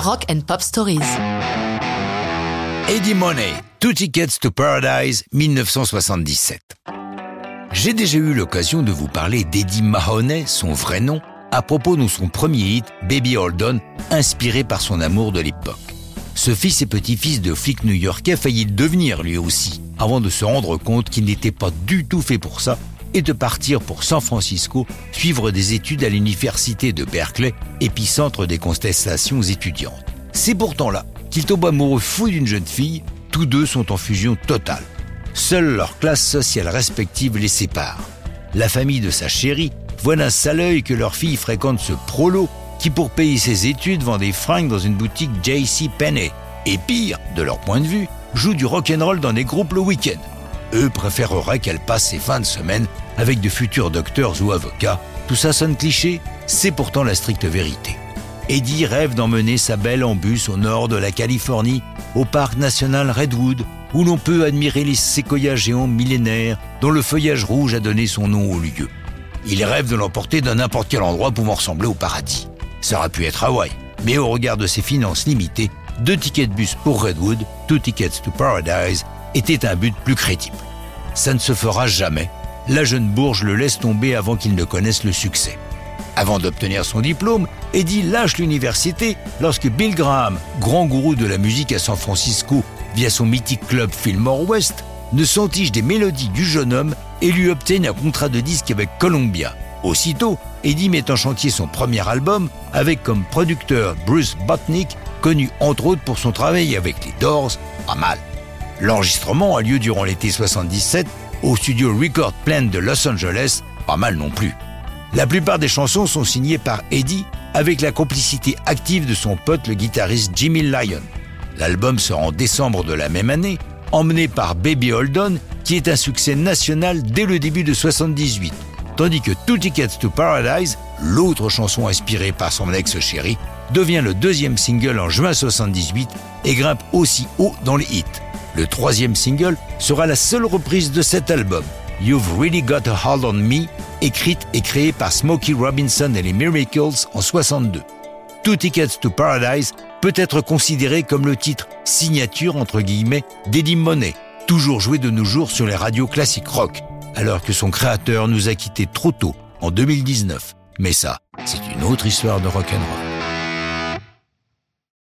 Rock and Pop Stories. Eddie Money, Two Tickets to Paradise, 1977. J'ai déjà eu l'occasion de vous parler d'Eddie Mahoney, son vrai nom, à propos de son premier hit, Baby Hold inspiré par son amour de l'époque. Ce fils et petit-fils de flic new-yorkais faillit devenir lui aussi, avant de se rendre compte qu'il n'était pas du tout fait pour ça et de partir pour San Francisco suivre des études à l'université de Berkeley, épicentre des contestations étudiantes. C'est pourtant là qu'il tombe amoureux fou d'une jeune fille, tous deux sont en fusion totale. Seule leur classe sociale respective les sépare. La famille de sa chérie voit d'un sale œil que leur fille fréquente ce prolo qui, pour payer ses études, vend des fringues dans une boutique J.C. Penney. Et pire, de leur point de vue, joue du rock'n'roll dans des groupes le week-end. Eux préféreraient qu'elle passe ses fins de semaine avec de futurs docteurs ou avocats. Tout ça sonne cliché, c'est pourtant la stricte vérité. Eddie rêve d'emmener sa belle en bus au nord de la Californie, au parc national Redwood, où l'on peut admirer les séquoias géants millénaires dont le feuillage rouge a donné son nom au lieu. Il rêve de l'emporter dans n'importe quel endroit pouvant ressembler au paradis. Ça aurait pu être Hawaï, mais au regard de ses finances limitées, deux tickets de bus pour Redwood, two tickets to Paradise, était un but plus crédible. Ça ne se fera jamais. La jeune bourge le laisse tomber avant qu'il ne connaisse le succès. Avant d'obtenir son diplôme, Eddie lâche l'université lorsque Bill Graham, grand gourou de la musique à San Francisco via son mythique club Fillmore West, ne s'entiche des mélodies du jeune homme et lui obtient un contrat de disque avec Columbia. Aussitôt, Eddie met en chantier son premier album avec comme producteur Bruce Botnick, connu entre autres pour son travail avec les Doors, pas mal. L'enregistrement a lieu durant l'été 77 au studio Record Plant de Los Angeles, pas mal non plus. La plupart des chansons sont signées par Eddie avec la complicité active de son pote le guitariste Jimmy Lyon. L'album sort en décembre de la même année, emmené par Baby Hold qui est un succès national dès le début de 78, tandis que Two Tickets to Paradise, l'autre chanson inspirée par son ex-chéri, devient le deuxième single en juin 78 et grimpe aussi haut dans les hits. Le troisième single sera la seule reprise de cet album, You've Really Got a Hold on Me, écrite et créée par Smokey Robinson et les Miracles en 62. Two Tickets to Paradise peut être considéré comme le titre signature entre guillemets d'Eddie Money, toujours joué de nos jours sur les radios classiques rock, alors que son créateur nous a quittés trop tôt en 2019. Mais ça, c'est une autre histoire de rock'n'roll.